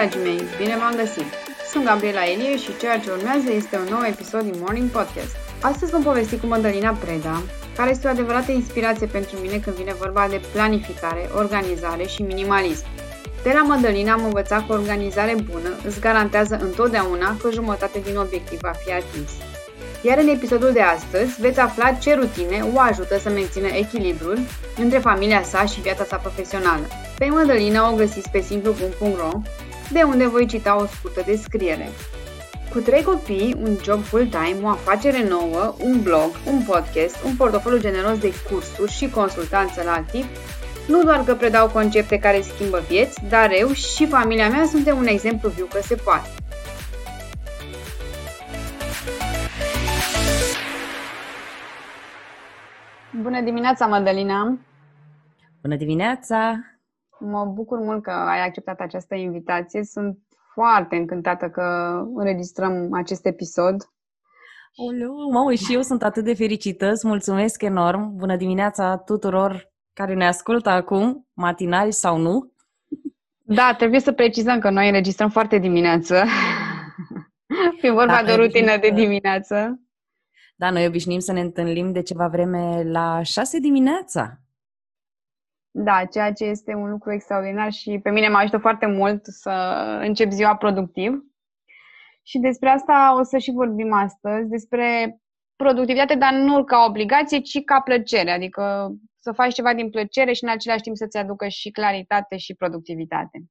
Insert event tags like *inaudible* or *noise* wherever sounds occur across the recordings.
dragii mei! Bine v-am găsit! Sunt Gabriela Elie și ceea ce urmează este un nou episod din Morning Podcast. Astăzi vom povesti cu Mădălina Preda, care este o adevărată inspirație pentru mine când vine vorba de planificare, organizare și minimalism. De la Mădălina am învățat că o organizare bună îți garantează întotdeauna că jumătate din obiectiv va fi atins. Iar în episodul de astăzi veți afla ce rutine o ajută să mențină echilibrul între familia sa și viața sa profesională. Pe Mădălina o găsiți pe simplu.ro, de unde voi cita o scurtă descriere. Cu trei copii, un job full-time, o afacere nouă, un blog, un podcast, un portofoliu generos de cursuri și consultanță la alt tip, nu doar că predau concepte care schimbă vieți, dar eu și familia mea suntem un exemplu viu că se poate. Bună dimineața, Madalina! Bună dimineața! Mă bucur mult că ai acceptat această invitație. Sunt foarte încântată că înregistrăm acest episod. Oleu, mamă, și eu sunt atât de fericită, îți mulțumesc enorm. Bună dimineața tuturor care ne ascultă acum, matinali sau nu. Da, trebuie să precizăm că noi înregistrăm foarte dimineață. Fi *laughs* vorba da, de o rutină de dimineață. Da, noi obișnuim să ne întâlnim de ceva vreme la 6 dimineața. Da, ceea ce este un lucru extraordinar și pe mine mă ajută foarte mult să încep ziua productiv. Și despre asta o să și vorbim astăzi, despre productivitate, dar nu ca obligație, ci ca plăcere. Adică să faci ceva din plăcere și în același timp să-ți aducă și claritate și productivitate.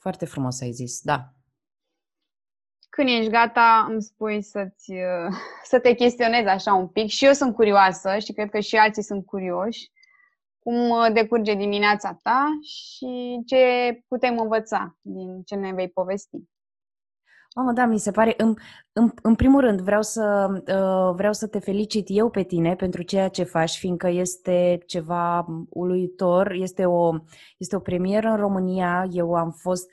Foarte frumos ai zis, da. Când ești gata, îmi spui să-ți, să te chestionezi așa un pic. Și eu sunt curioasă și cred că și alții sunt curioși cum decurge dimineața ta și ce putem învăța din ce ne vei povesti. Mamă, da, mi se pare. În, în, în primul rând, vreau să, uh, vreau să te felicit eu pe tine pentru ceea ce faci, fiindcă este ceva uluitor. Este o, este o premieră în România. Eu am fost.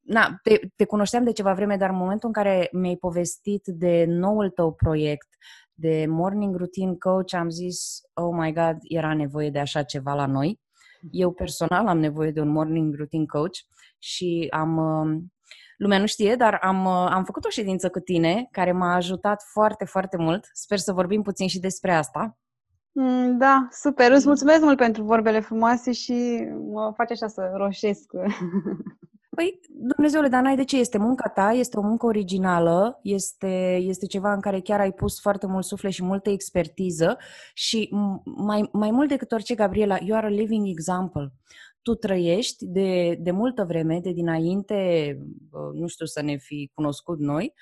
Na, te, te cunoșteam de ceva vreme, dar în momentul în care mi-ai povestit de noul tău proiect, de morning routine coach, am zis, oh my god, era nevoie de așa ceva la noi. Eu personal am nevoie de un morning routine coach și am, uh, lumea nu știe, dar am, uh, am făcut o ședință cu tine care m-a ajutat foarte, foarte mult. Sper să vorbim puțin și despre asta. Mm, da, super. Îți mulțumesc mult pentru vorbele frumoase și mă face așa să roșesc. *laughs* Păi, Dumnezeule, dar n-ai de ce? Este munca ta, este o muncă originală, este, este ceva în care chiar ai pus foarte mult suflet și multă expertiză și mai, mai mult decât orice, Gabriela, you are a living example. Tu trăiești de, de multă vreme, de dinainte, nu știu, să ne fi cunoscut noi,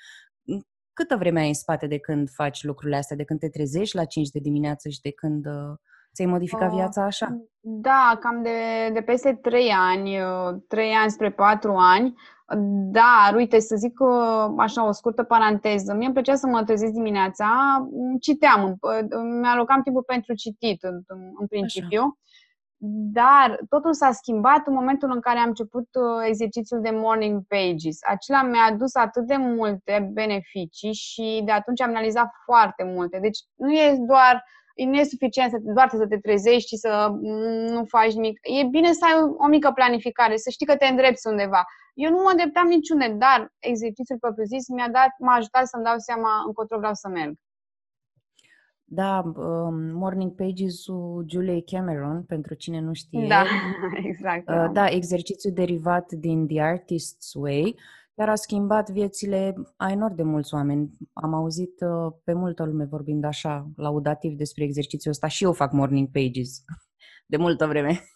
câtă vreme ai în spate de când faci lucrurile astea, de când te trezești la 5 de dimineață și de când uh, Ți-ai modificat uh, viața așa? Da, cam de, de peste 3 ani, 3 uh, ani spre 4 ani. Dar, uite, să zic uh, așa o scurtă paranteză. Mie îmi plăcea să mă trezesc dimineața, citeam, mi-alocam timpul pentru citit în, în principiu. Așa. Dar totul s-a schimbat în momentul în care am început exercițiul de morning pages. Acela mi-a adus atât de multe beneficii și de atunci am analizat foarte multe. Deci nu e doar nu e suficient să, doar să te trezești și să nu faci nimic. E bine să ai o mică planificare, să știi că te îndrepți undeva. Eu nu mă îndreptam niciune, dar exercițiul propriu-zis mi-a, dat, m-a ajutat să-mi dau seama încotro vreau să merg. Da, um, Morning Pages-ul Julie Cameron, pentru cine nu știe. Da, *laughs* exact. Uh, da, exercițiul derivat din The Artist's Way dar a schimbat viețile a enorm de mulți oameni. Am auzit uh, pe multă lume vorbind așa, laudativ despre exercițiul ăsta și eu fac morning pages *laughs* de multă vreme. *laughs*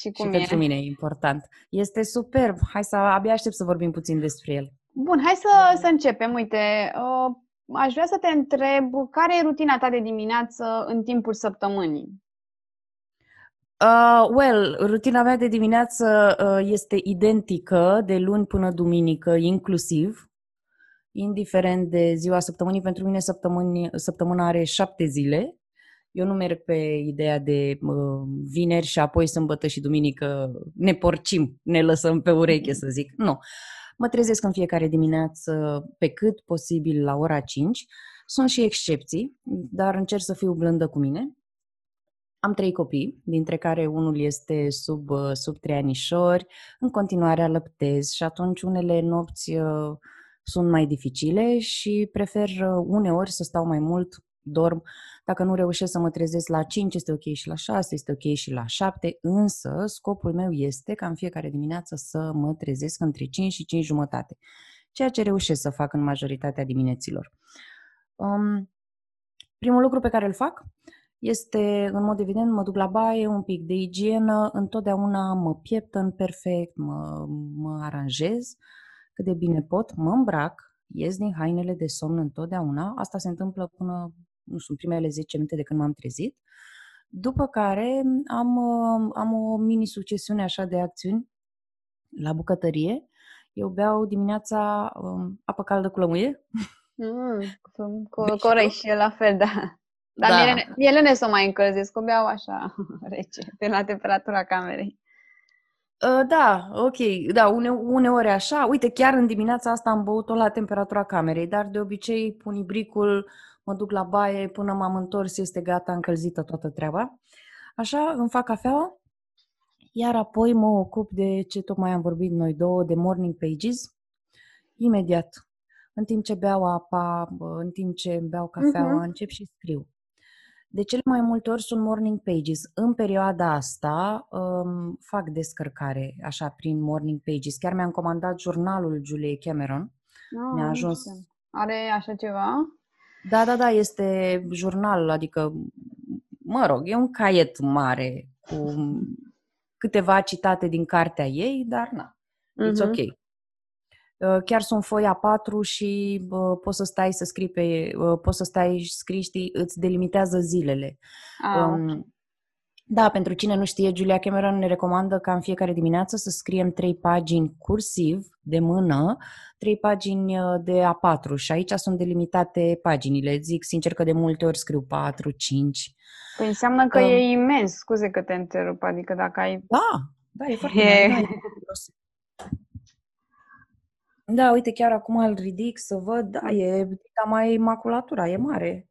Și, cum și e? pentru mine e important. Este superb. Hai să abia aștept să vorbim puțin despre el. Bun, hai să, să începem. Uite, uh, aș vrea să te întreb care e rutina ta de dimineață în timpul săptămânii? Uh, well, rutina mea de dimineață uh, este identică de luni până duminică, inclusiv, indiferent de ziua săptămânii. Pentru mine săptămâni, săptămâna are șapte zile. Eu nu merg pe ideea de uh, vineri și apoi sâmbătă și duminică ne porcim, ne lăsăm pe ureche, să zic. Nu. Mă trezesc în fiecare dimineață pe cât posibil la ora 5. Sunt și excepții, dar încerc să fiu blândă cu mine Am trei copii, dintre care unul este sub, uh, sub trei anișori, în continuare alăptez și atunci unele nopți uh, sunt mai dificile și prefer uh, uneori să stau mai mult, dorm. Dacă nu reușesc să mă trezesc la 5, este ok și la 6, este ok și la 7, însă scopul meu este ca în fiecare dimineață să mă trezesc între 5 și 5 jumătate, ceea ce reușesc să fac în majoritatea dimineților. Um, primul lucru pe care îl fac este, în mod evident, mă duc la baie, un pic de igienă, întotdeauna mă pieptăn perfect, mă, mă aranjez cât de bine pot, mă îmbrac, ies din hainele de somn întotdeauna. Asta se întâmplă până, nu știu, în primele 10 minute de când m-am trezit. După care am, am o mini-succesiune așa de acțiuni la bucătărie. Eu beau dimineața um, apă caldă cu lămâie. Mm, corect și la fel, da. Dar da. ele, ele ne să mai încălzesc, o beau așa *laughs* rece, pe la temperatura camerei. Uh, da, ok, da, une, uneori așa. Uite, chiar în dimineața asta am băut-o la temperatura camerei, dar de obicei pun ibricul, mă duc la baie, până m-am întors, este gata, încălzită toată treaba. Așa, îmi fac cafeaua, iar apoi mă ocup de ce tocmai am vorbit noi două, de morning pages, imediat. În timp ce beau apa, în timp ce beau cafeaua, uh-huh. încep și scriu. De cele mai multe ori sunt morning pages. În perioada asta um, fac descărcare, așa, prin morning pages. Chiar mi-am comandat jurnalul Julie Cameron. Oh, Mi-a ajuns... Are așa ceva? Da, da, da, este jurnal, adică, mă rog, e un caiet mare cu *laughs* câteva citate din cartea ei, dar na, uh-huh. it's mhm. ok. Uh, chiar sunt foia 4 și uh, poți să stai să scrii pe, uh, poți să stai și scrii, știi, îți delimitează zilele. Ah, um, Da, pentru cine nu știe, Julia Cameron ne recomandă ca în fiecare dimineață să scriem trei pagini cursiv, de mână, trei pagini uh, de A4 și aici sunt delimitate paginile. Zic sincer că de multe ori scriu 4, 5. Păi înseamnă că um, e imens, scuze că te întrerup, adică dacă ai... Da, da, e foarte e... Mare, da, *laughs* da, uite, chiar acum îl ridic să văd, da, e da, mai maculatura, e mare.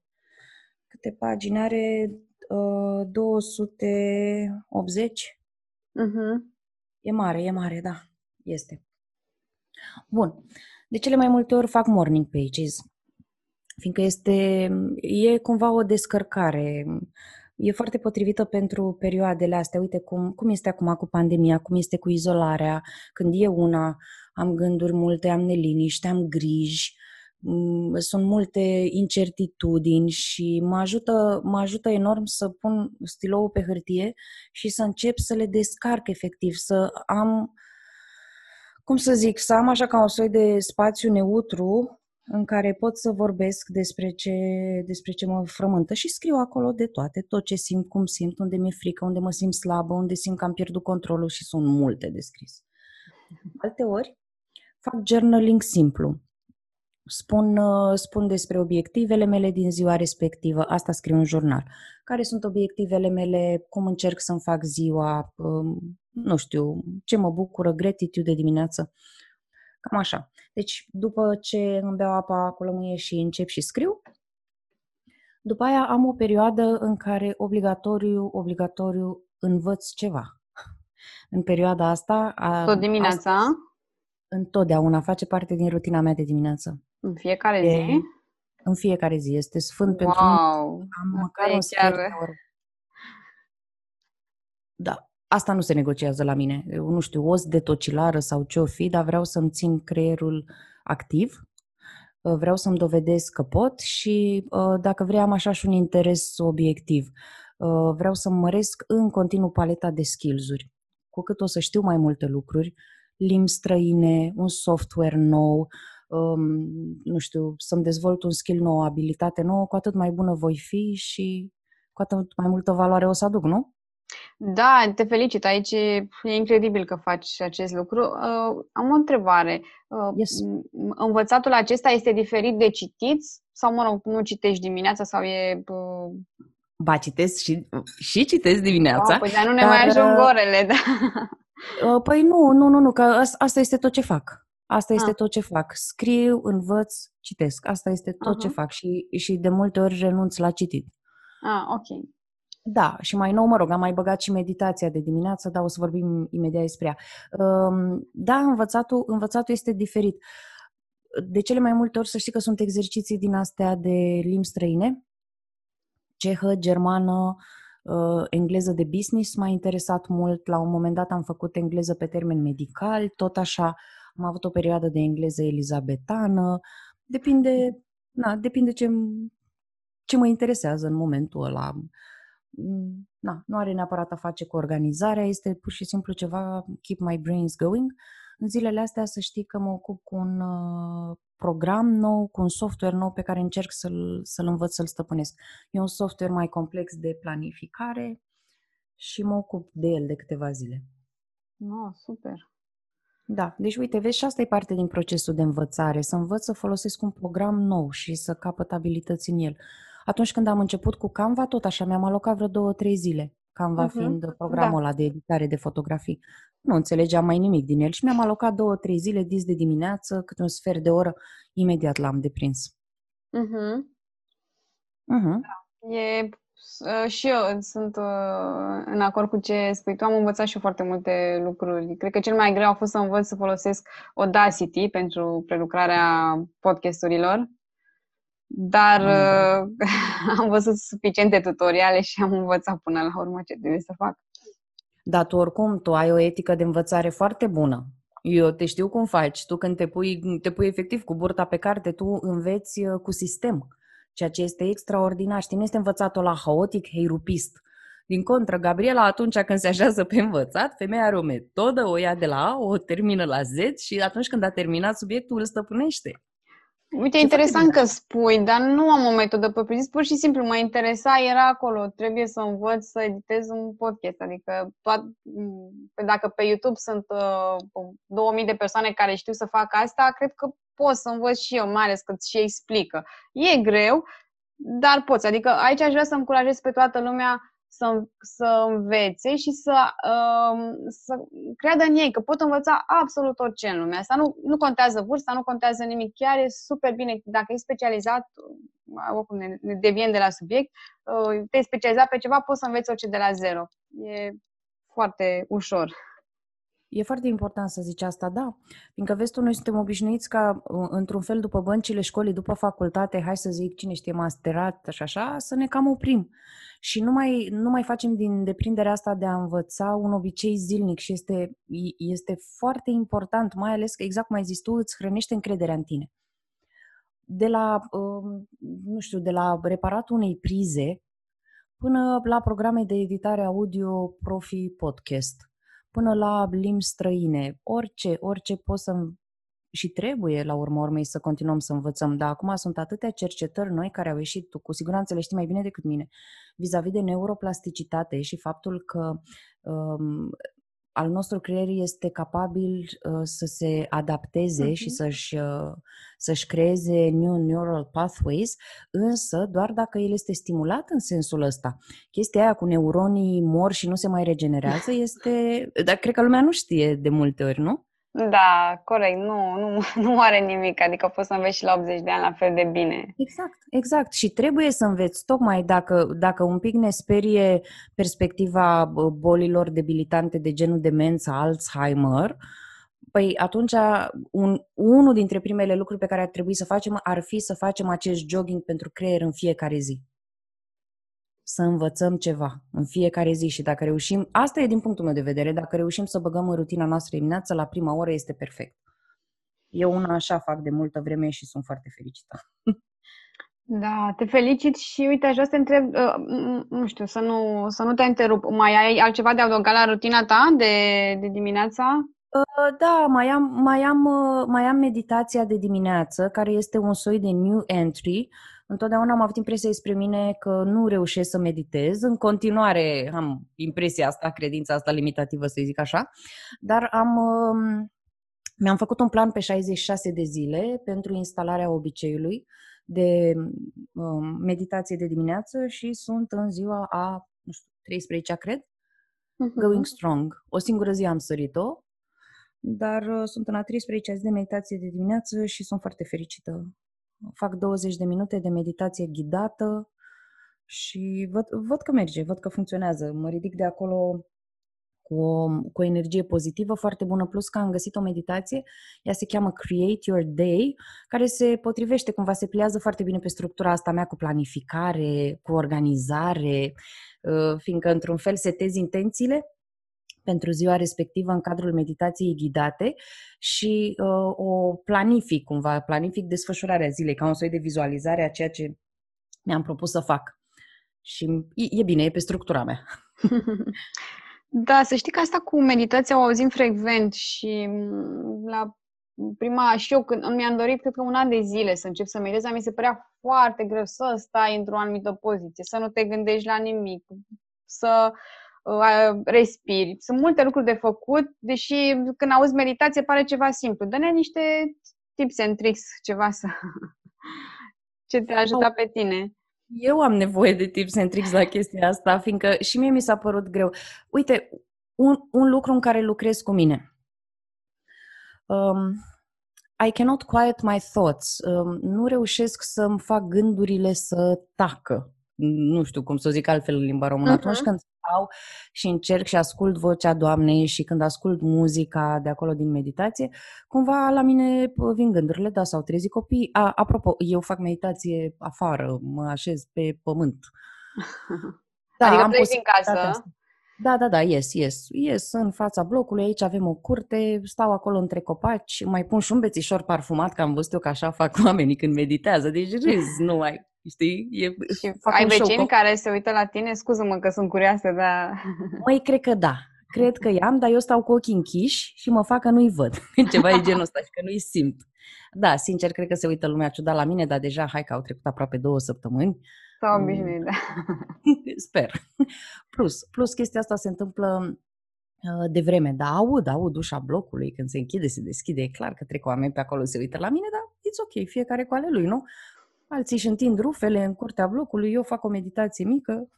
Câte pagini are? Uh, 280? Uh-huh. E mare, e mare, da, este. Bun. De cele mai multe ori fac morning pages, fiindcă este, e cumva o descărcare. E foarte potrivită pentru perioadele astea. Uite cum, cum este acum cu pandemia, cum este cu izolarea, când e una, am gânduri multe, am neliniște, am griji, mm, sunt multe incertitudini și mă ajută, mă ajută enorm să pun stiloul pe hârtie și să încep să le descarc efectiv, să am, cum să zic, să am așa ca un soi de spațiu neutru în care pot să vorbesc despre ce, despre ce mă frământă și scriu acolo de toate, tot ce simt, cum simt, unde mi-e frică, unde mă simt slabă, unde simt că am pierdut controlul și sunt multe de scris. Alte ori fac journaling simplu. Spun, uh, spun despre obiectivele mele din ziua respectivă, asta scriu în jurnal. Care sunt obiectivele mele, cum încerc să-mi fac ziua, um, nu știu, ce mă bucură, gratitude de dimineață. Cam așa. Deci, după ce îmi beau apa cu lămâie și încep și scriu, după aia am o perioadă în care obligatoriu, obligatoriu învăț ceva. În perioada asta... Tot dimineața? Astăzi, întotdeauna face parte din rutina mea de dimineață. În fiecare e, zi? În fiecare zi. Este sfânt wow. pentru mine. Am măcar un sfert de oră. Da. Asta nu se negociază la mine. Eu nu știu, os de tocilară sau ce-o fi, dar vreau să-mi țin creierul activ. Vreau să-mi dovedesc că pot și, ă, dacă vrei, am așa și un interes obiectiv. Ă, vreau să măresc în continuu paleta de skills-uri. Cu cât o să știu mai multe lucruri, limbi străine, un software nou, um, nu știu, să-mi dezvolt un skill nou, o abilitate nouă, cu atât mai bună voi fi și cu atât mai multă valoare o să aduc, nu? Da, te felicit. Aici e incredibil că faci acest lucru. Uh, am o întrebare. Uh, yes. Învățatul acesta este diferit de citit? Sau, mă rog, nu citești dimineața sau e... Uh... Ba, citesc și, și citesc dimineața. Oh, păi dar nu ne dar... mai ajung uh, orele, da. Uh, păi nu, nu, nu, nu, că asta este tot ce fac. Asta este ah. tot ce fac. Scriu, învăț, citesc. Asta este tot uh-huh. ce fac și, și de multe ori renunț la citit. Ah, ok. Da, și mai nou, mă rog, am mai băgat și meditația de dimineață, dar o să vorbim imediat despre ea. Um, da, învățatul, învățatul este diferit. De cele mai multe ori să știi că sunt exerciții din astea de limbi străine, cehă, germană, uh, engleză de business m-a interesat mult. La un moment dat am făcut engleză pe termen medical, tot așa am avut o perioadă de engleză elizabetană. Depinde, na, depinde ce, ce mă interesează în momentul ăla. Mm, na, nu are neapărat a face cu organizarea, este pur și simplu ceva keep my brains going. În zilele astea să știi că mă ocup cu un uh, program nou, cu un software nou pe care încerc să-l, să-l învăț să-l stăpânesc. E un software mai complex de planificare și mă ocup de el de câteva zile. Oh, super! Da, deci uite, vezi și asta e parte din procesul de învățare, să învăț să folosesc un program nou și să capăt abilități în el. Atunci când am început cu Canva, tot așa, mi-am alocat vreo două, trei zile. Canva uh-huh. fiind programul da. ăla de editare de fotografii. Nu înțelegeam mai nimic din el și mi-am alocat două, trei zile, dis de dimineață, câte un sfert de oră, imediat l-am deprins. Uh-huh. Uh-huh. Da. E Uh, și eu sunt uh, în acord cu ce spui tu. Am învățat și eu foarte multe lucruri. Cred că cel mai greu a fost să învăț să folosesc Audacity pentru prelucrarea podcasturilor. Dar uh, *laughs* am văzut suficiente tutoriale și am învățat până la urmă ce trebuie să fac. Dar tu oricum, tu ai o etică de învățare foarte bună. Eu te știu cum faci. Tu când te pui, te pui efectiv cu burta pe carte, tu înveți uh, cu sistem ceea ce este extraordinar. Știi, nu este învățat-o la haotic, heirupist. Din contră, Gabriela, atunci când se așează pe învățat, femeia are o metodă, o ia de la A, o termină la Z și atunci când a terminat subiectul, îl stăpânește. Uite, Ce interesant că spui, dar nu am o metodă pe zis, pur și simplu mă interesa, era acolo, trebuie să învăț să editez un podcast, adică toat, dacă pe YouTube sunt uh, 2000 de persoane care știu să facă asta, cred că pot să învăț și eu, mai ales că și explică. E greu, dar poți. Adică aici aș vrea să încurajez pe toată lumea să, să învețe și să, uh, să creadă în ei, că pot învăța absolut orice în lumea asta. Nu, nu contează vârsta, nu contează nimic. Chiar e super bine. Dacă e specializat, oricum ne, ne deviem de la subiect, uh, te-ai specializat pe ceva, poți să înveți orice de la zero. E foarte ușor. E foarte important să zici asta, da. Fiindcă vezi tu, noi suntem obișnuiți ca, uh, într-un fel, după băncile școlii, după facultate, hai să zic, cine știe, masterat și așa, să ne cam oprim. Și nu mai, nu mai facem din deprinderea asta de a învăța un obicei zilnic și este, este foarte important, mai ales că, exact cum ai zis tu, îți hrănește încrederea în tine. De la, um, nu știu, de la reparatul unei prize până la programe de editare audio profi podcast – până la limbi străine, orice, orice poți să și trebuie, la urmă urmei, să continuăm să învățăm. Dar acum sunt atâtea cercetări noi care au ieșit, tu cu siguranță le știi mai bine decât mine, vis-a-vis de neuroplasticitate și faptul că um, al nostru creier este capabil uh, să se adapteze uh-huh. și să-și, uh, să-și creeze new neural pathways, însă doar dacă el este stimulat în sensul ăsta. Chestia aia cu neuronii mor și nu se mai regenerează *laughs* este... Dar cred că lumea nu știe de multe ori, nu? Da, corect, nu, nu, *laughs* nu are nimic, adică poți să înveți și la 80 de ani la fel de bine. Exact, exact. Și trebuie să înveți, tocmai dacă, dacă un pic ne sperie perspectiva bolilor debilitante de genul demență, Alzheimer, păi atunci un, unul dintre primele lucruri pe care ar trebui să facem ar fi să facem acest jogging pentru creier în fiecare zi să învățăm ceva în fiecare zi și dacă reușim, asta e din punctul meu de vedere, dacă reușim să băgăm în rutina noastră dimineața, la prima oră este perfect. Eu una așa fac de multă vreme și sunt foarte fericită. Da, te felicit și uite, aș vrea să te întreb, uh, nu știu, să nu, să nu te întrerup, mai ai altceva de adăugat la rutina ta de, de dimineața? Uh, da, mai am, mai, am, uh, mai am meditația de dimineață, care este un soi de new entry, Întotdeauna am avut impresia despre mine că nu reușesc să meditez. În continuare am impresia asta, credința asta limitativă, să zic așa. Dar am, um, mi-am făcut un plan pe 66 de zile pentru instalarea obiceiului de um, meditație de dimineață și sunt în ziua a, nu știu, 13 cred, uh-huh. Going Strong. O singură zi am sărit-o, dar uh, sunt în a 13 zi de meditație de dimineață și sunt foarte fericită fac 20 de minute de meditație ghidată și văd, văd că merge, văd că funcționează. Mă ridic de acolo cu o, cu o energie pozitivă foarte bună, plus că am găsit o meditație, ea se cheamă Create Your Day, care se potrivește cumva, se pliază foarte bine pe structura asta mea cu planificare, cu organizare, uh, fiindcă într-un fel setezi intențiile pentru ziua respectivă în cadrul meditației ghidate și uh, o planific cumva, planific desfășurarea zilei, ca un soi de vizualizare a ceea ce mi-am propus să fac. Și e, e bine, e pe structura mea. *laughs* Da, să știi că asta cu meditația o auzim frecvent și la prima, și eu când mi-am dorit, cred că un an de zile să încep să meditez, mi se părea foarte greu să stai într-o anumită poziție, să nu te gândești la nimic, să uh, respiri. Sunt multe lucruri de făcut, deși când auzi meditație pare ceva simplu. Dă-ne niște tips and tricks, ceva să... *laughs* ce te ajută pe tine. Eu am nevoie de tips and tricks la chestia asta, fiindcă și mie mi s-a părut greu. Uite, un, un lucru în care lucrez cu mine. Um, I cannot quiet my thoughts. Um, nu reușesc să-mi fac gândurile să tacă. Nu știu cum să o zic altfel în limba română. Uh-huh. Atunci când stau și încerc și ascult vocea Doamnei și când ascult muzica de acolo din meditație, cumva la mine vin gândurile, da, sau trezi copii. A, apropo, eu fac meditație afară, mă așez pe pământ. *laughs* Da, adică am pleci din casă? Asta. Da, da, da, yes, yes. Yes, în fața blocului, aici avem o curte, stau acolo între copaci, mai pun și un bețișor parfumat, că am văzut eu că așa fac *laughs* oamenii când meditează, deci râzi, nu mai știi? E, și ai vecini show. care se uită la tine? Scuză-mă că sunt curioasă, dar... *laughs* Măi, cred că da. Cred că i-am, dar eu stau cu ochii închiși și mă fac că nu-i văd. *laughs* Ceva e genul ăsta și că nu-i simt. Da, sincer, cred că se uită lumea ciudat la mine, dar deja, hai că au trecut aproape două săptămâni. S-au obișnuit, da. *laughs* Sper. Plus, plus chestia asta se întâmplă uh, de vreme, dar aud, aud ușa blocului când se închide, se deschide, e clar că trec oameni pe acolo, se uită la mine, dar it's ok, fiecare cu ale lui, nu? Alții își întind rufele în curtea blocului, eu fac o meditație mică.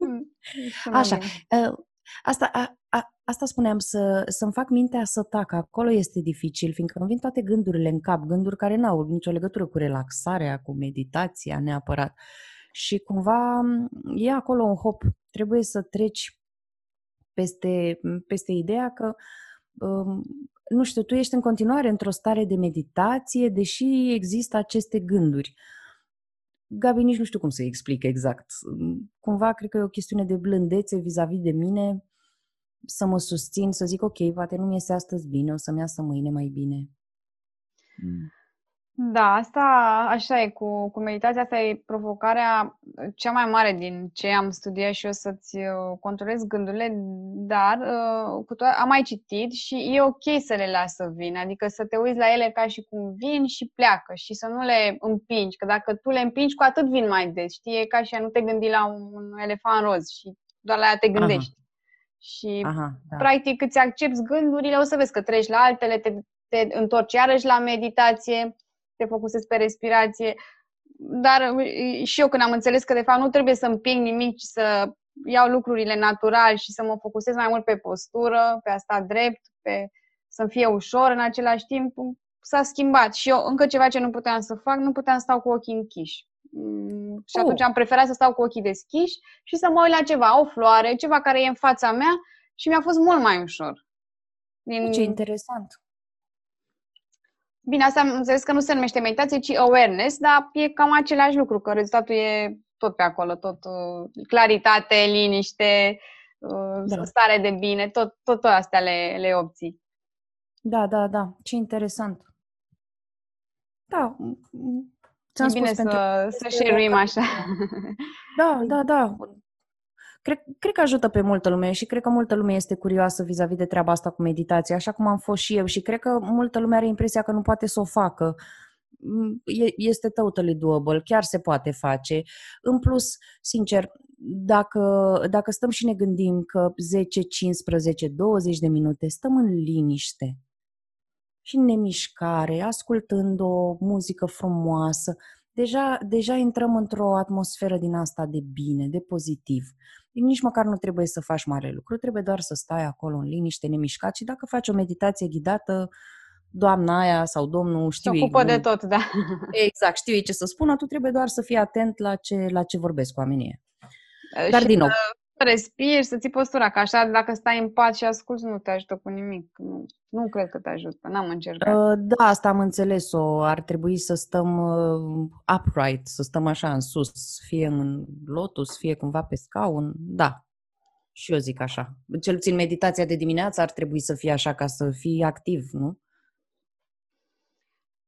Mm, *laughs* Așa. Ă, asta, a, a, asta spuneam, să, să-mi fac mintea să tacă. Acolo este dificil, fiindcă îmi vin toate gândurile în cap, gânduri care n-au nicio legătură cu relaxarea, cu meditația neapărat. Și cumva e acolo un hop. Trebuie să treci peste, peste ideea că um, nu știu, tu ești în continuare într-o stare de meditație, deși există aceste gânduri. Gabi, nici nu știu cum să-i explic exact. Cumva, cred că e o chestiune de blândețe vis-a-vis de mine, să mă susțin, să zic, ok, poate nu mi iese astăzi bine, o să-mi iasă mâine mai bine. Mm. Da, asta așa e cu, cu meditația, asta e provocarea cea mai mare din ce am studiat și eu să-ți uh, controlezi gândurile, dar uh, cu to- am mai citit și e ok să le las să vină, adică să te uiți la ele ca și cum vin și pleacă și să nu le împingi, că dacă tu le împingi, cu atât vin mai des, știi, e ca și a nu te gândi la un elefant roz și doar la ea te gândești. Aha. Și Aha, da. practic îți accepti gândurile, o să vezi că treci la altele, te, te întorci iarăși la meditație te focusezi pe respirație. Dar și eu când am înțeles că de fapt nu trebuie să împing nimic, ci să iau lucrurile natural și să mă focusez mai mult pe postură, pe a sta drept, pe să-mi fie ușor în același timp, s-a schimbat. Și eu încă ceva ce nu puteam să fac, nu puteam să stau cu ochii închiși. Mm, și atunci oh. am preferat să stau cu ochii deschiși și să mă uit la ceva, o floare, ceva care e în fața mea și mi-a fost mult mai ușor. Din... Ce interesant. Bine, asta am înțeles că nu se numește meditație, ci awareness, dar e cam același lucru, că rezultatul e tot pe acolo, tot uh, claritate, liniște, uh, da. stare de bine, tot, tot astea le, le obții. Da, da, da. Ce interesant. Da. Ți-am e spus bine pentru să, să share așa. Da, *laughs* da, da cred, cred că ajută pe multă lume și cred că multă lume este curioasă vis-a-vis de treaba asta cu meditația, așa cum am fost și eu și cred că multă lume are impresia că nu poate să o facă. Mm, este totally doable, chiar se poate face. În plus, sincer, dacă, dacă stăm și ne gândim că 10, 15, 20 de minute stăm în liniște și în nemișcare, ascultând o muzică frumoasă, deja, deja intrăm într-o atmosferă din asta de bine, de pozitiv. Nici măcar nu trebuie să faci mare lucru, trebuie doar să stai acolo în liniște, nemișcat și dacă faci o meditație ghidată, doamna aia sau domnul știu Se ocupă ei, de tot, da. *laughs* Exact, știu ei ce să spună, tu trebuie doar să fii atent la ce, la ce vorbesc cu oamenii. Dar și din nou, să respiri, să ții postura, că așa dacă stai în pat și asculți nu te ajută cu nimic. Nu, nu cred că te ajută, n-am încercat. Uh, Da, asta am înțeles-o. Ar trebui să stăm uh, upright, să stăm așa în sus, fie în lotus, fie cumva pe scaun. Da, și eu zic așa. Cel puțin meditația de dimineață ar trebui să fie așa ca să fii activ, nu?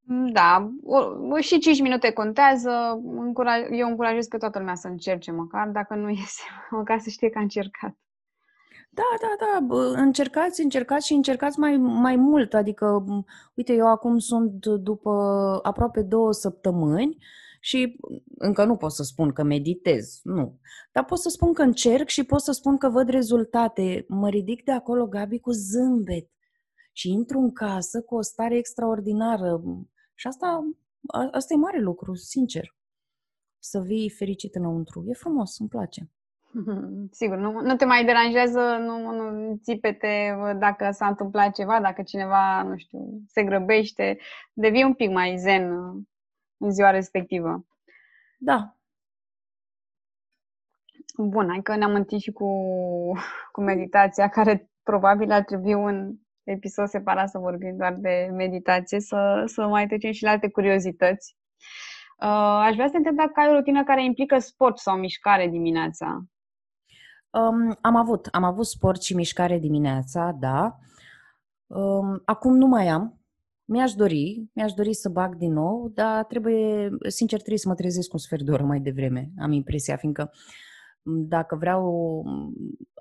Da, o, o, și 5 minute contează. Încuraj, eu încurajez pe toată lumea să încerce măcar, dacă nu *laughs* iese, măcar să știe că a încercat. Da, da, da, bă, încercați, încercați și încercați mai, mai mult. Adică, m, uite, eu acum sunt după aproape două săptămâni și încă nu pot să spun că meditez, nu. Dar pot să spun că încerc și pot să spun că văd rezultate. Mă ridic de acolo, Gabi, cu zâmbet și intru în casă cu o stare extraordinară. Și asta, a- asta e mare lucru, sincer. Să vii fericit înăuntru. E frumos, îmi place. *laughs* Sigur, nu, nu te mai deranjează, nu, nu țipete dacă s-a întâmplat ceva, dacă cineva, nu știu, se grăbește, devii un pic mai zen uh, în ziua respectivă. Da, Bun, hai că ne-am întins și cu, cu meditația, care probabil ar trebui un episod separat să vorbim doar de meditație, să, să mai trecem și la alte curiozități. Uh, aș vrea să te întreb dacă ai o rutină care implică sport sau mișcare dimineața. Um, am avut, am avut sport și mișcare dimineața, da. Um, acum nu mai am. Mi-aș dori, mi-aș dori să bag din nou, dar trebuie, sincer, trebuie să mă trezesc un sfert de oră mai devreme, am impresia, fiindcă m, dacă vreau, m,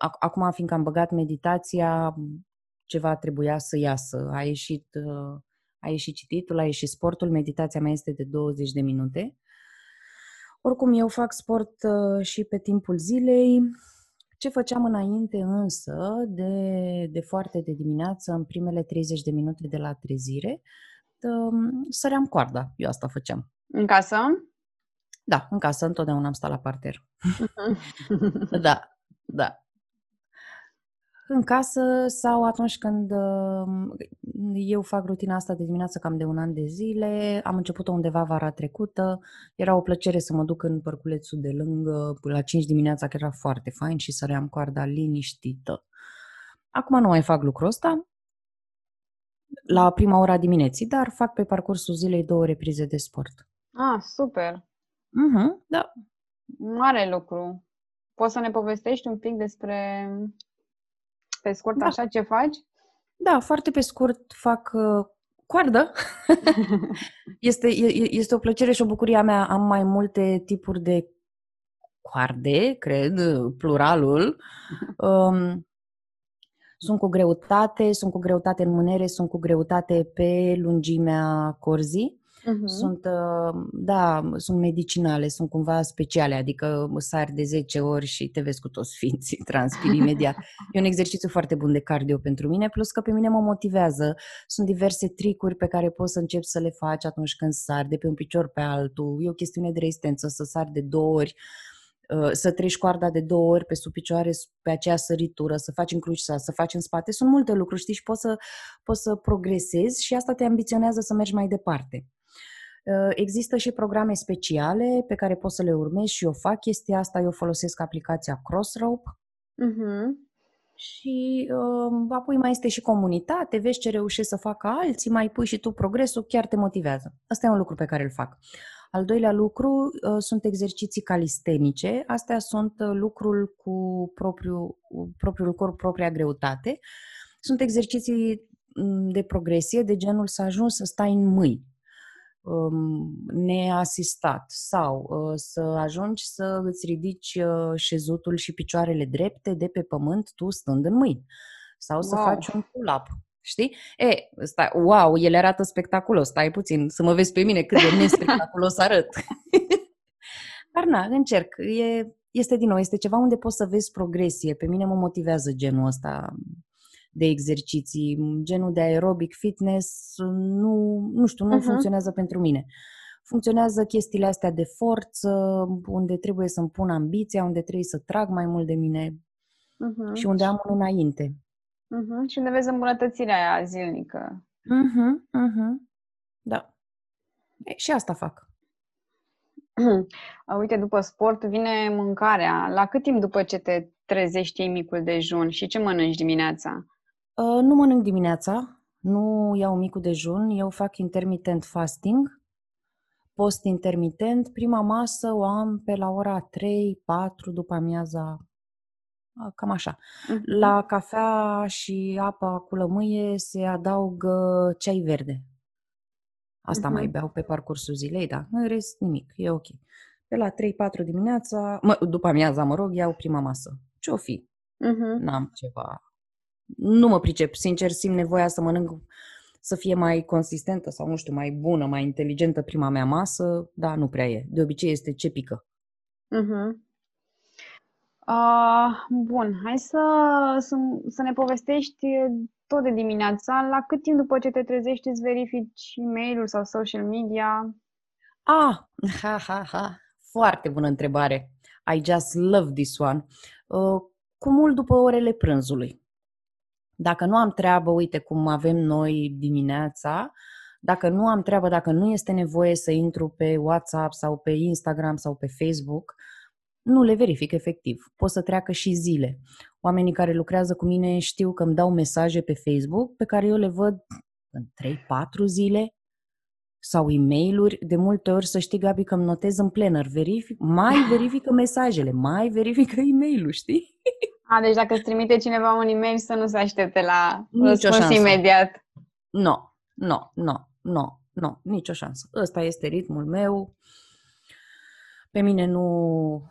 ac- acum fiindcă am băgat meditația, m, ceva trebuia să iasă. A ieșit, uh, a ieșit cititul, a ieșit sportul, meditația mea este de 20 de minute. Oricum, eu fac sport uh, și pe timpul zilei. Ce făceam înainte însă, de, de foarte de dimineață, în primele 30 de minute de la trezire, um, săream coarda. Eu asta făceam. În casă? Da, în casă întotdeauna am stat la parter. *laughs* Da, da. În casă sau atunci când uh, eu fac rutina asta de dimineață cam de un an de zile, am început-o undeva vara trecută, era o plăcere să mă duc în parculețul de lângă, la 5 dimineața, că era foarte fain și săream coarda liniștită. Acum nu mai fac lucrul ăsta, la prima ora dimineții, dar fac pe parcursul zilei două reprize de sport. Ah, super! Mhm, da, Mare lucru. Poți să ne povestești un pic despre, pe scurt, Da. așa, ce faci? Da, foarte pe scurt fac uh, coardă. *laughs* este, e- e- este o plăcere și o bucurie a mea. Am mai multe tipuri de coarde, cred, pluralul. Um, sunt cu greutate, sunt cu greutate în mânere, sunt cu greutate pe lungimea corzii. Mhm. Sunt, uh, da, sunt medicinale, sunt cumva speciale, adică sari de 10 ori și te vezi cu toți sfinții, *laughs* transpiri imediat. E un exercițiu foarte bun de cardio pentru mine, plus că pe mine mă motivează. Sunt diverse tricuri pe care poți să începi să le faci atunci când sari de pe un picior pe altul. E o chestiune de rezistență, să sari de două ori, uh, să treci coarda de două ori pe sub picioare, pe aceea săritură, să faci în crucișa, să faci în spate. Sunt multe lucruri, știi, și poți să, poți să progresezi și asta te ambiționează să mergi mai departe. Uh, Există și programe speciale pe care poți să le urmezi și eu fac chestia asta. Eu folosesc aplicația Crossrope Mhm. și uh, apoi mai este și comunitate, vezi ce reușești să facă alții, mai pui și tu progresul, chiar te motivează. Asta e un lucru pe care îl fac. Al doilea lucru uh, sunt exerciții calistenice. Astea sunt uh, lucrul cu propriul, cu propriul corp, propria greutate. Sunt exerciții mm, de progresie, de genul să ajungi să stai în mâini um, neasistat sau uh, să ajungi să îți ridici uh, șezutul și picioarele drepte de pe pământ, tu stând în mâini. Sau să Wow. faci un pull-up. Știi? E, stai, wow, ele arată spectaculos. Stai puțin să mă vezi pe mine cât de nespectaculos arăt. *laughs* Dar na, încerc. E, este din nou, este ceva unde poți să vezi progresie. Pe mine mă motivează genul ăsta de exerciții, genul de aerobic fitness, nu, nu știu, nu Mhm. funcționează pentru mine. Funcționează chestiile astea de forță, unde trebuie să-mi pun ambiția, unde trebuie să trag mai mult de mine Mhm. și unde am un înainte. Mhm. Și unde vezi îmbunătățirea aia zilnică. Mhm, mhm. Da. E, și asta fac. *clears throat* Uite, după sport vine mâncarea. La cât timp după ce te trezești ei micul dejun și ce mănânci dimineața? Uh, nu mănânc dimineața, nu iau micul dejun, eu fac intermittent fasting, post intermitent, prima masă o am pe la ora 3-4 după amiaza, cam așa. Uh-huh. La cafea și apa cu lămâie se adaugă ceai verde. Asta uh-huh. mai beau pe parcursul zilei, da. În rest, nimic, e ok. Pe la 3-4 dimineața, mă, după amiaza, mă rog, iau prima masă. Ce-o fi? Uh-huh. N-am ceva. Nu mă pricep, sincer, simt nevoia să mănânc să fie mai consistentă sau, nu știu, mai bună, mai inteligentă prima mea masă, dar nu prea e. De obicei este ce pică. Uh-huh. Uh, bun, hai să, să, să ne povestești tot de dimineața. La cât timp după ce te trezești îți verifici e-mail-ul sau social media? Ah, ha, ha, ha. Foarte bună întrebare. I just love this one. Uh, cu mult după orele prânzului. Dacă nu am treabă, uite cum avem noi dimineața, dacă nu am treabă, dacă nu este nevoie să intru pe WhatsApp sau pe Instagram sau pe Facebook, nu le verific efectiv. Pot să treacă și zile. Oamenii care lucrează cu mine știu că îmi dau mesaje pe Facebook pe care eu le văd în 3-4 zile sau e mail de multe ori să știi, Gabi, că îmi notez în planner, verific, mai *laughs* verifică mesajele, mai verifică e mail știi? A, deci dacă îți trimite cineva un e-mail să nu se aștepte la răspuns imediat. Nu, nu, nu, nu, nu, nicio șansă. Ăsta este ritmul meu. Pe mine nu...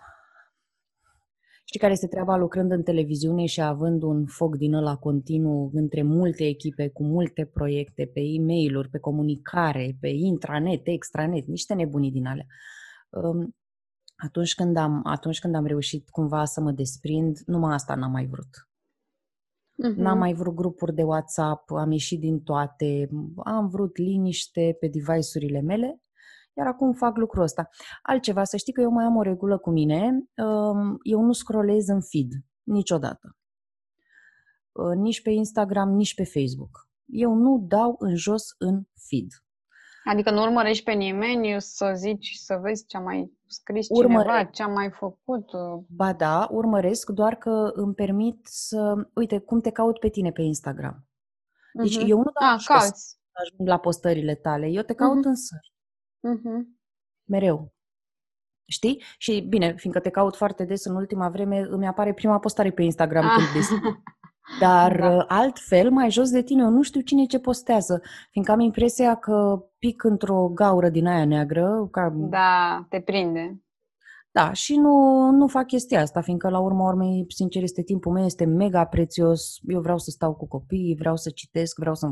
Știi care este treaba lucrând în televiziune și având un foc din ăla continuu între multe echipe, cu multe proiecte, pe e-mail-uri, pe comunicare, pe intranet, extranet, niște nebunii din alea atunci când am, atunci când am reușit cumva să mă desprind, numai asta n-am mai vrut. Uh-huh. N-am mai vrut grupuri de WhatsApp, am ieșit din toate, am vrut liniște pe device-urile mele, iar acum fac lucrul ăsta. Altceva, să știi că eu mai am o regulă cu mine, um, eu nu scrollez în feed, niciodată. Uh, nici pe Instagram, nici pe Facebook. Eu nu dau în jos în feed. Adică nu urmărești pe nimeni să zici, să vezi ce a mai scris Urmăre... cineva, ce a mai făcut. Ba da, urmăresc, doar că îmi permit să... Uite, cum te caut pe tine pe Instagram. Deci uh-huh. eu nu dau ah, ajung la postările tale, eu te caut uh-huh. în sări. Uh-huh. Mereu. Știi? Și bine, fiindcă te caut foarte des în ultima vreme, îmi apare prima postare pe Instagram ah. când *laughs* deschid. Dar da. Uh, altfel, mai jos de tine, eu nu știu cine ce postează, fiindcă am impresia că pic într-o gaură din aia neagră. Ca... Da, te prinde. Da, și nu, nu fac chestia asta, fiindcă la urma urmei, sincer, este timpul meu, este mega prețios. Eu vreau să stau cu copiii, vreau să citesc, vreau să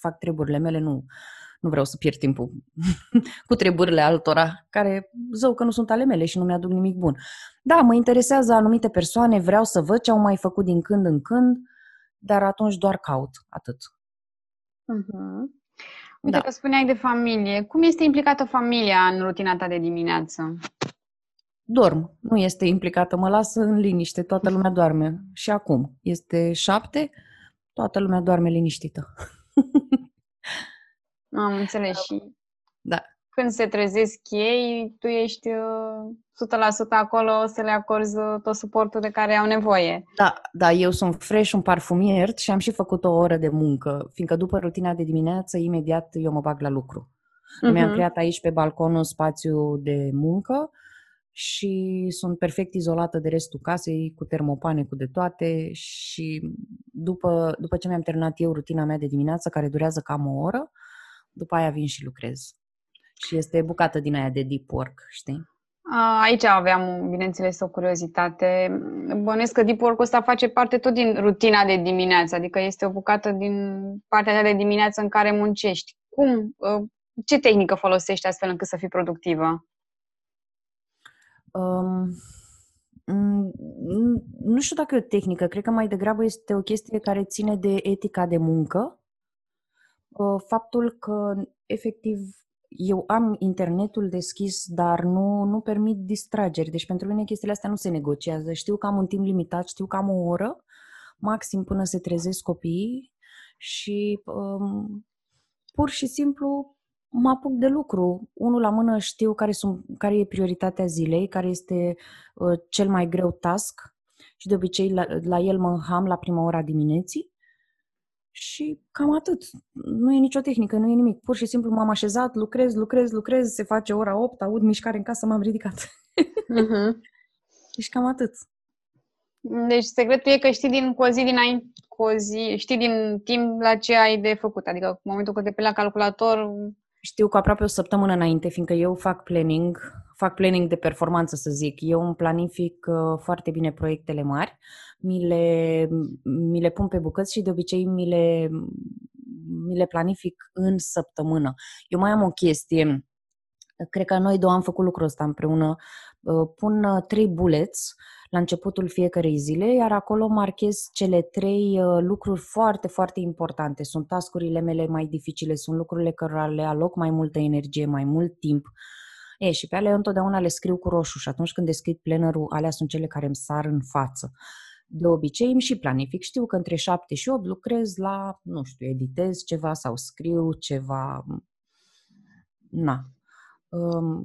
fac treburile mele, nu, nu vreau să pierd timpul *laughs* cu treburile altora, care zău că nu sunt ale mele și nu mi-aduc nimic bun. Da, mă interesează anumite persoane, vreau să văd ce au mai făcut din când în când, dar atunci doar caut, atât. Uh-huh. Uite da. că spuneai de familie. Cum este implicată familia în rutina ta de dimineață? Dorm. Nu este implicată. Mă lasă în liniște. Toată lumea doarme. Și acum. Este șapte. Toată lumea doarme liniștită. *laughs* Am înțeles și da când se trezesc ei, tu ești 100% uh, acolo să le acorzi uh, tot suportul de care au nevoie. Da, da, eu sunt fresh, un parfumier și am și făcut o oră de muncă, fiindcă după rutina de dimineață, imediat eu mă bag la lucru. Uh-huh. Mi-am creat aici pe balcon un spațiu de muncă și sunt perfect izolată de restul casei, cu termopane, cu de toate și după, după ce mi-am terminat eu rutina mea de dimineață, care durează cam o oră, după aia vin și lucrez. Și este bucată din aia de deep work, știi? Aici aveam, bineînțeles, o curiozitate. Bănesc că deep work ăsta face parte tot din rutina de dimineață, adică este o bucată din partea de dimineață în care muncești. Cum? Ă, ce tehnică folosești astfel încât să fii productivă? Um, nu știu dacă e o tehnică, cred că mai degrabă este o chestie care ține de etica de muncă. Ă, faptul că, efectiv, eu am internetul deschis, dar nu, nu permit distrageri. Deci pentru mine chestiile astea nu se negociază. Știu că am un timp limitat, știu că am o oră, maxim până se trezesc copiii și um, pur și simplu mă apuc de lucru. Unul la mână știu care, sunt, care e prioritatea zilei, care este uh, cel mai greu task și de obicei la, la el mă înham la prima ora dimineții și cam atât. Nu e nicio tehnică, nu e nimic. Pur și simplu m-am așezat, lucrez, lucrez, lucrez, se face ora 8, aud mișcare în casă, m-am ridicat. Uh-huh. *laughs* deci cam atât. Deci secretul e că știi din cu o zi dinainte, cu o zi, știi din timp la ce ai de făcut. Adică în momentul când te pe la calculator... Știu cu aproape o săptămână înainte, fiindcă eu fac planning, fac planning de performanță, să zic. Eu îmi planific uh, foarte bine proiectele mari, mi le, mi le pun pe bucăți și de obicei mi le, mi le planific în săptămână. Eu mai am o chestie, cred că noi două am făcut lucrul ăsta împreună, uh, pun uh, trei bullets la începutul fiecarei zile, iar acolo marchez cele trei uh, lucruri foarte, foarte importante. Sunt tascurile mele mai dificile, sunt lucrurile care le aloc mai multă energie, mai mult timp. E, și pe alea întotdeauna le scriu cu roșu și atunci când deschid plannerul, alea sunt cele care îmi sar în față. De obicei îmi și planific. Știu că între 7 și 8 lucrez la, nu știu, editez ceva sau scriu ceva. Na. Um,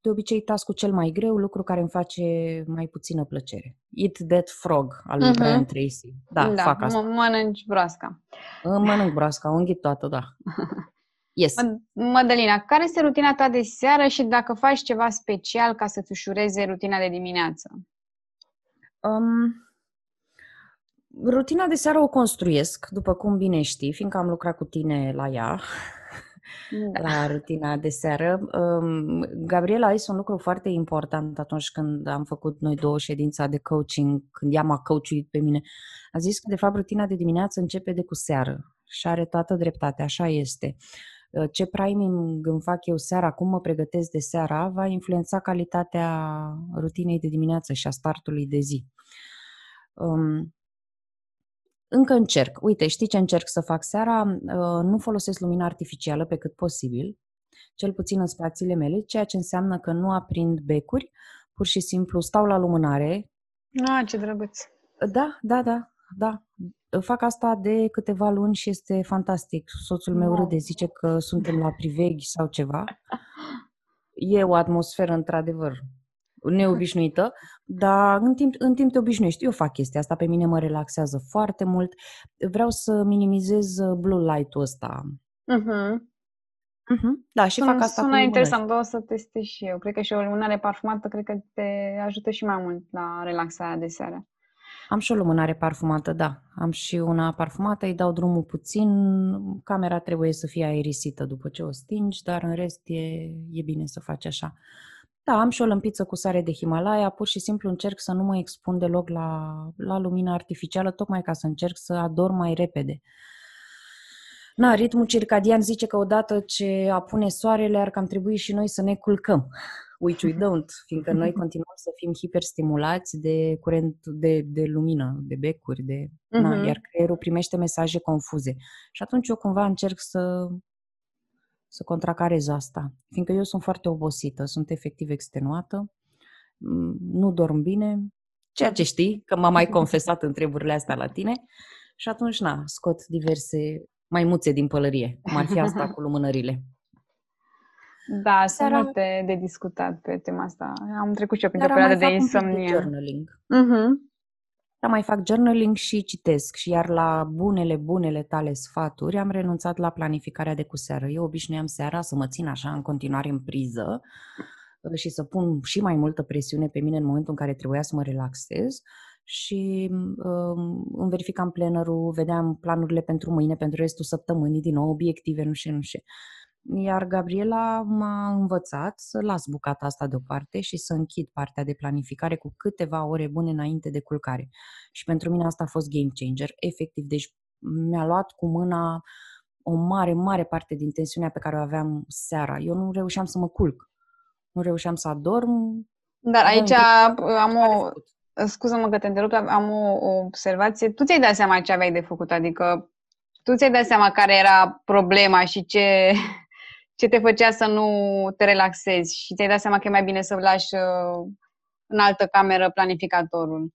de obicei task cel mai greu, lucru care îmi face mai puțină plăcere. Eat that frog al lui uh-huh. Brian Tracy. Da, da, fac asta. mănânci broasca. Mănânc broasca, o înghit toată, da. *laughs* Yes. Mădălina, care este rutina ta de seară și dacă faci ceva special ca să-ți ușureze rutina de dimineață? Um, rutina de seară o construiesc, după cum bine știi, fiindcă am lucrat cu tine la ea da. la rutina de seară. Gabriela, ai un lucru foarte important atunci când am făcut noi două ședința de coaching, când ea m-a coachuit pe mine. A zis că, de fapt, rutina de dimineață începe de cu seară și are toată dreptatea, așa este. Uh, ce priming îmi fac eu seara, cum mă pregătesc de seara, va influența calitatea rutinei de dimineață și a startului de zi. Um, încă încerc. Uite, știi ce încerc să fac seara? Uh, nu folosesc lumina artificială pe cât posibil, cel puțin în spațiile mele, ceea ce înseamnă că nu aprind becuri, pur și simplu stau la lumânare. Ah, ce drăguț! Da, da, da, da. Fac asta de câteva luni și este fantastic. Soțul meu wow. râde, zice că suntem la priveghi sau ceva. E o atmosferă, într-adevăr, neobișnuită, dar în timp, în timp te obișnuiești. Eu fac chestia asta, pe mine mă relaxează foarte mult. Vreau să minimizez uh, blue light-ul ăsta. Uh-huh. Uh-huh. Da, și sună, fac asta Sună interesant, o să testez și eu. Cred că și o lumânare parfumată, cred că te ajută și mai mult la relaxarea de seară. Am și o lumânare parfumată, da. Am și una parfumată, îi dau drumul puțin. Camera trebuie să fie aerisită după ce o stingi, dar în rest e, e bine să faci așa. Da, am și o lămpiță cu sare de Himalaya, pur și simplu încerc să nu mă expun deloc la, la lumina artificială, tocmai ca să încerc să adorm mai repede. Na, ritmul circadian zice că odată ce apune soarele, ar cam trebui și noi să ne culcăm, which we don't, fiindcă noi *laughs* continuăm să fim hiperstimulați de curent de, de lumină, de becuri, de, uh-huh. na, iar creierul primește mesaje confuze. Și atunci eu cumva încerc să să contracarez asta. Fiindcă eu sunt foarte obosită, sunt efectiv extenuată, mm, nu dorm bine, ceea ce știi, că m-am mai *laughs* confesat întrebările astea la tine și atunci, na, scot diverse maimuțe din pălărie, cum ar fi asta cu lumânările. Da, sunt multe de discutat pe tema asta. Am trecut și eu printr-o perioadă de insomnie. journaling. Uh-huh. Dar mai fac journaling și citesc și iar la bunele, bunele tale sfaturi am renunțat la planificarea de cu seară. Eu obișnuiam seara să mă țin așa în continuare în priză uh, și să pun și mai multă presiune pe mine în momentul în care trebuia să mă relaxez și um, îmi verificam plannerul, vedeam planurile pentru mâine, pentru restul săptămânii, din nou obiective, nu știu, nu știu. Iar Gabriela m-a învățat să las bucata asta deoparte și să închid partea de planificare cu câteva ore bune înainte de culcare. Și pentru mine asta a fost game changer, efectiv. Deci mi-a luat cu mâna o mare, mare parte din tensiunea pe care o aveam seara. Eu nu reușeam să mă culc. Nu reușeam să adorm. Dar aici am o... Scuză-mă că te întrerup, am o, o observație. Tu ți-ai dat seama ce aveai de făcut, adică tu ți-ai dat seama care era problema și ce, ce te făcea să nu te relaxezi și ți-ai dat seama că e mai bine să lași uh, în altă cameră planificatorul?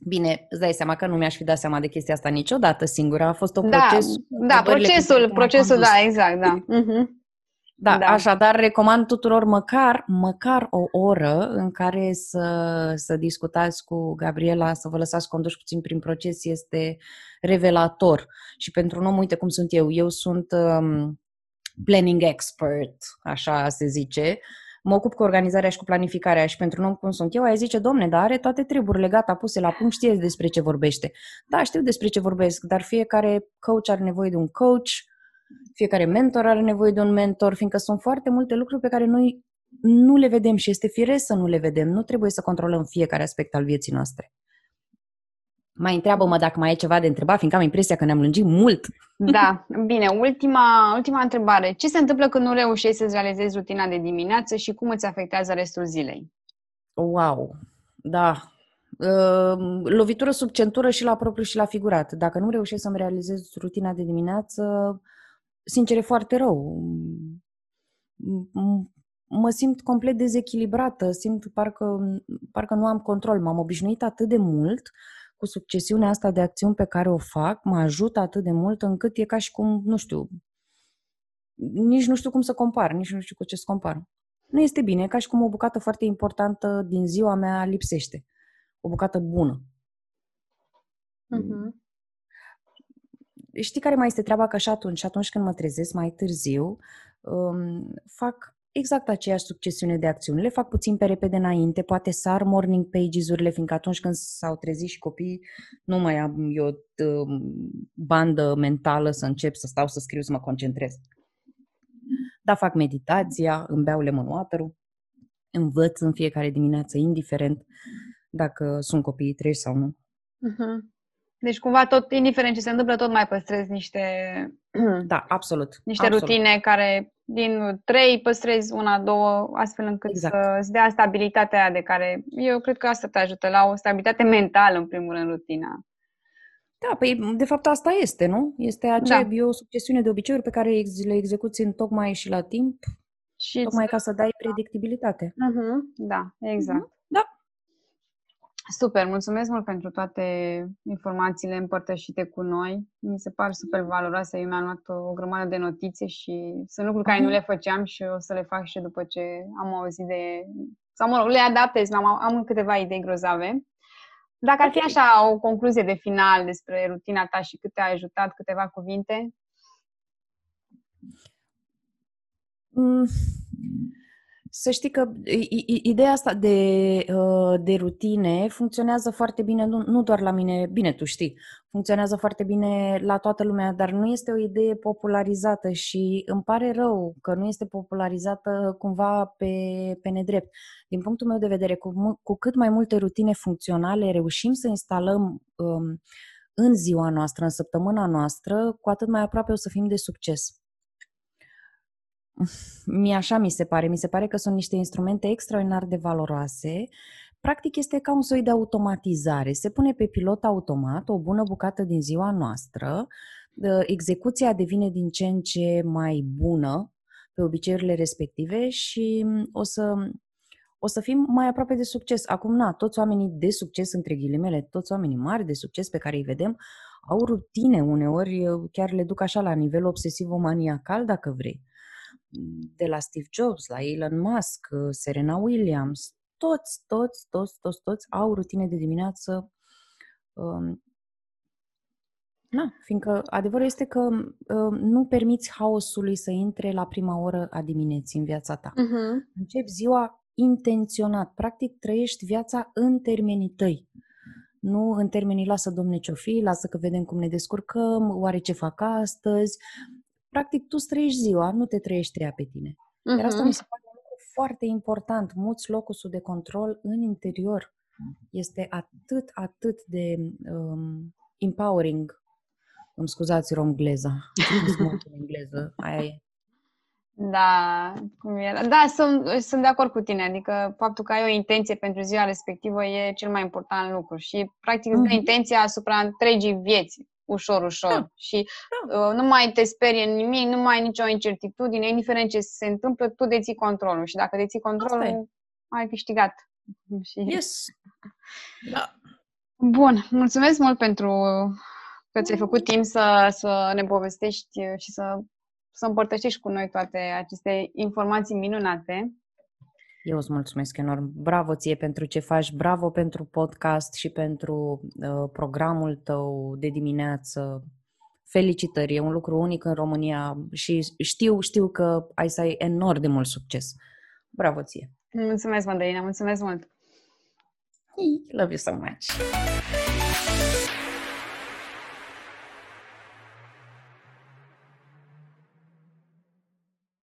Bine, îți dai seama că nu mi-aș fi dat seama de chestia asta niciodată singură. A fost un da, proces. Da, procesul, procesul, da, exact, da. Uh-huh. Da, da, așadar recomand tuturor măcar, măcar o oră în care să, să discutați cu Gabriela, să vă lăsați conduși puțin prin proces, este revelator. Și pentru un om, uite cum sunt eu, eu sunt um, planning expert, așa se zice, mă ocup cu organizarea și cu planificarea și pentru un om cum sunt eu, ai zice, domne, dar are toate treburile gata, puse la punct, știe despre ce vorbește. Da, știu despre ce vorbesc, dar fiecare coach are nevoie de un coach, fiecare mentor are nevoie de un mentor, fiindcă sunt foarte multe lucruri pe care noi nu le vedem și este firesc să nu le vedem. Nu trebuie să controlăm fiecare aspect al vieții noastre. Mai întreabă-mă dacă mai ai ceva de întrebat, fiindcă am impresia că ne-am lungit mult. Da, bine. Ultima, ultima întrebare. Ce se întâmplă când nu reușești să-ți realizezi rutina de dimineață și cum îți afectează restul zilei? Wow, da. Uh, lovitură sub centură și la propriu și la figurat. Dacă nu reușesc să-mi realizez rutina de dimineață, sincer, e foarte rău. Mă simt complet dezechilibrată, simt parcă, parcă nu am control. M-am obișnuit atât de mult cu succesiunea asta de acțiuni pe care o fac, mă ajută atât de mult încât e ca și cum, nu știu, nici nu știu cum să compar, nici nu știu cu ce să compar. Nu este bine, e ca și cum o bucată foarte importantă din ziua mea lipsește. O bucată bună. Uh-huh. Știi care mai este treaba? Că și atunci, atunci când mă trezesc mai târziu, um, fac exact aceeași succesiune de acțiuni. Le fac puțin pe repede înainte, poate sar morning pages-urile, fiindcă atunci când s-au trezit și copii, nu mai am eu um, bandă mentală să încep să stau să scriu, să mă concentrez. Da, fac meditația, îmi beau lemon water învăț în fiecare dimineață, indiferent dacă sunt copiii treji sau nu. Uh-huh. Deci cumva tot, indiferent ce se întâmplă, tot mai păstrezi niște... Da, absolut. *clears throat* Niște absolut. rutine care din trei păstrezi una, două, astfel încât exact. să îți dea stabilitatea aia de care eu cred că asta te ajută la o stabilitate mentală, în primul rând, rutina. Da, păi de fapt asta este, nu? Este acea, da. e o succesiune de obiceiuri pe care le execuți în tocmai și la timp, și tocmai ca să dai predictibilitate. Uh-huh, da, exact. Uh-huh. Super, mulțumesc mult pentru toate informațiile împărtășite cu noi. Mi se par super valoroase. Eu mi-am luat o, o grămadă de notițe și sunt lucruri care nu le făceam și o să le fac și după ce am auzit de... Sau, mă rog, le adaptez, am, am câteva idei grozave. Dacă ar fi așa o concluzie de final despre rutina ta și cât te-a ajutat, câteva cuvinte? Mm. Să știi că ideea asta de, uh, de rutine funcționează foarte bine, nu, nu doar la mine, bine, tu știi, funcționează foarte bine la toată lumea, dar nu este o idee popularizată și îmi pare rău că nu este popularizată cumva pe, pe nedrept. Din punctul meu de vedere, cu, cu cât mai multe rutine funcționale reușim să instalăm um, în ziua noastră, în săptămâna noastră, cu atât mai aproape o să fim de succes. Mie așa mi se pare. Mi se pare că sunt niște instrumente extraordinar de valoroase. Practic este ca un soi de automatizare. Se pune pe pilot automat o bună bucată din ziua noastră, execuția devine din ce în ce mai bună pe obiceiurile respective și o să, o să fim mai aproape de succes. Acum, na, toți oamenii de succes, între ghilimele, toți oamenii mari de succes pe care îi vedem, au rutine uneori, chiar le duc așa la nivel obsesiv-maniacal, dacă vrei de la Steve Jobs, la Elon Musk, Serena Williams, toți, toți, toți, toți, toți au rutine de dimineață. Um, na, fiindcă adevărul este că um, nu permiți haosului să intre la prima oră a dimineții în viața ta. Uh-huh. Începi ziua intenționat. Practic trăiești viața în termenii tăi. Nu în termenii lasă domne ce fi, lasă că vedem cum ne descurcăm, oare ce fac astăzi, practic tu trăiești ziua, nu te trăiești treia pe tine. Uh-huh. Iar asta mi se pare un lucru foarte important. Muți locusul de control în interior este atât, atât de um, empowering. Îmi scuzați romgleza. în engleză. Aia e. Da, cum era. Da, sunt, sunt de acord cu tine. Adică faptul că ai o intenție pentru ziua respectivă e cel mai important lucru și practic îți dă mm-hmm. intenția asupra întregii vieți ușor, ușor. Da. Și da. Uh, nu mai te sperie nimic, nu mai ai nicio incertitudine, indiferent ce se întâmplă, tu deții controlul. Și dacă deții controlul, ai câștigat. *laughs* Și... Yes. Da. Bun, mulțumesc mult pentru că ți-ai făcut timp să, să ne povestești și să, să împărtășești cu noi toate aceste informații minunate. Eu îți mulțumesc enorm. Bravo ție pentru ce faci, bravo pentru podcast și pentru uh, programul tău de dimineață. Felicitări, e un lucru unic în România și știu, știu că ai să ai enorm de mult succes. Bravo ție! Mulțumesc, Mandarina, mulțumesc mult! Love you so much!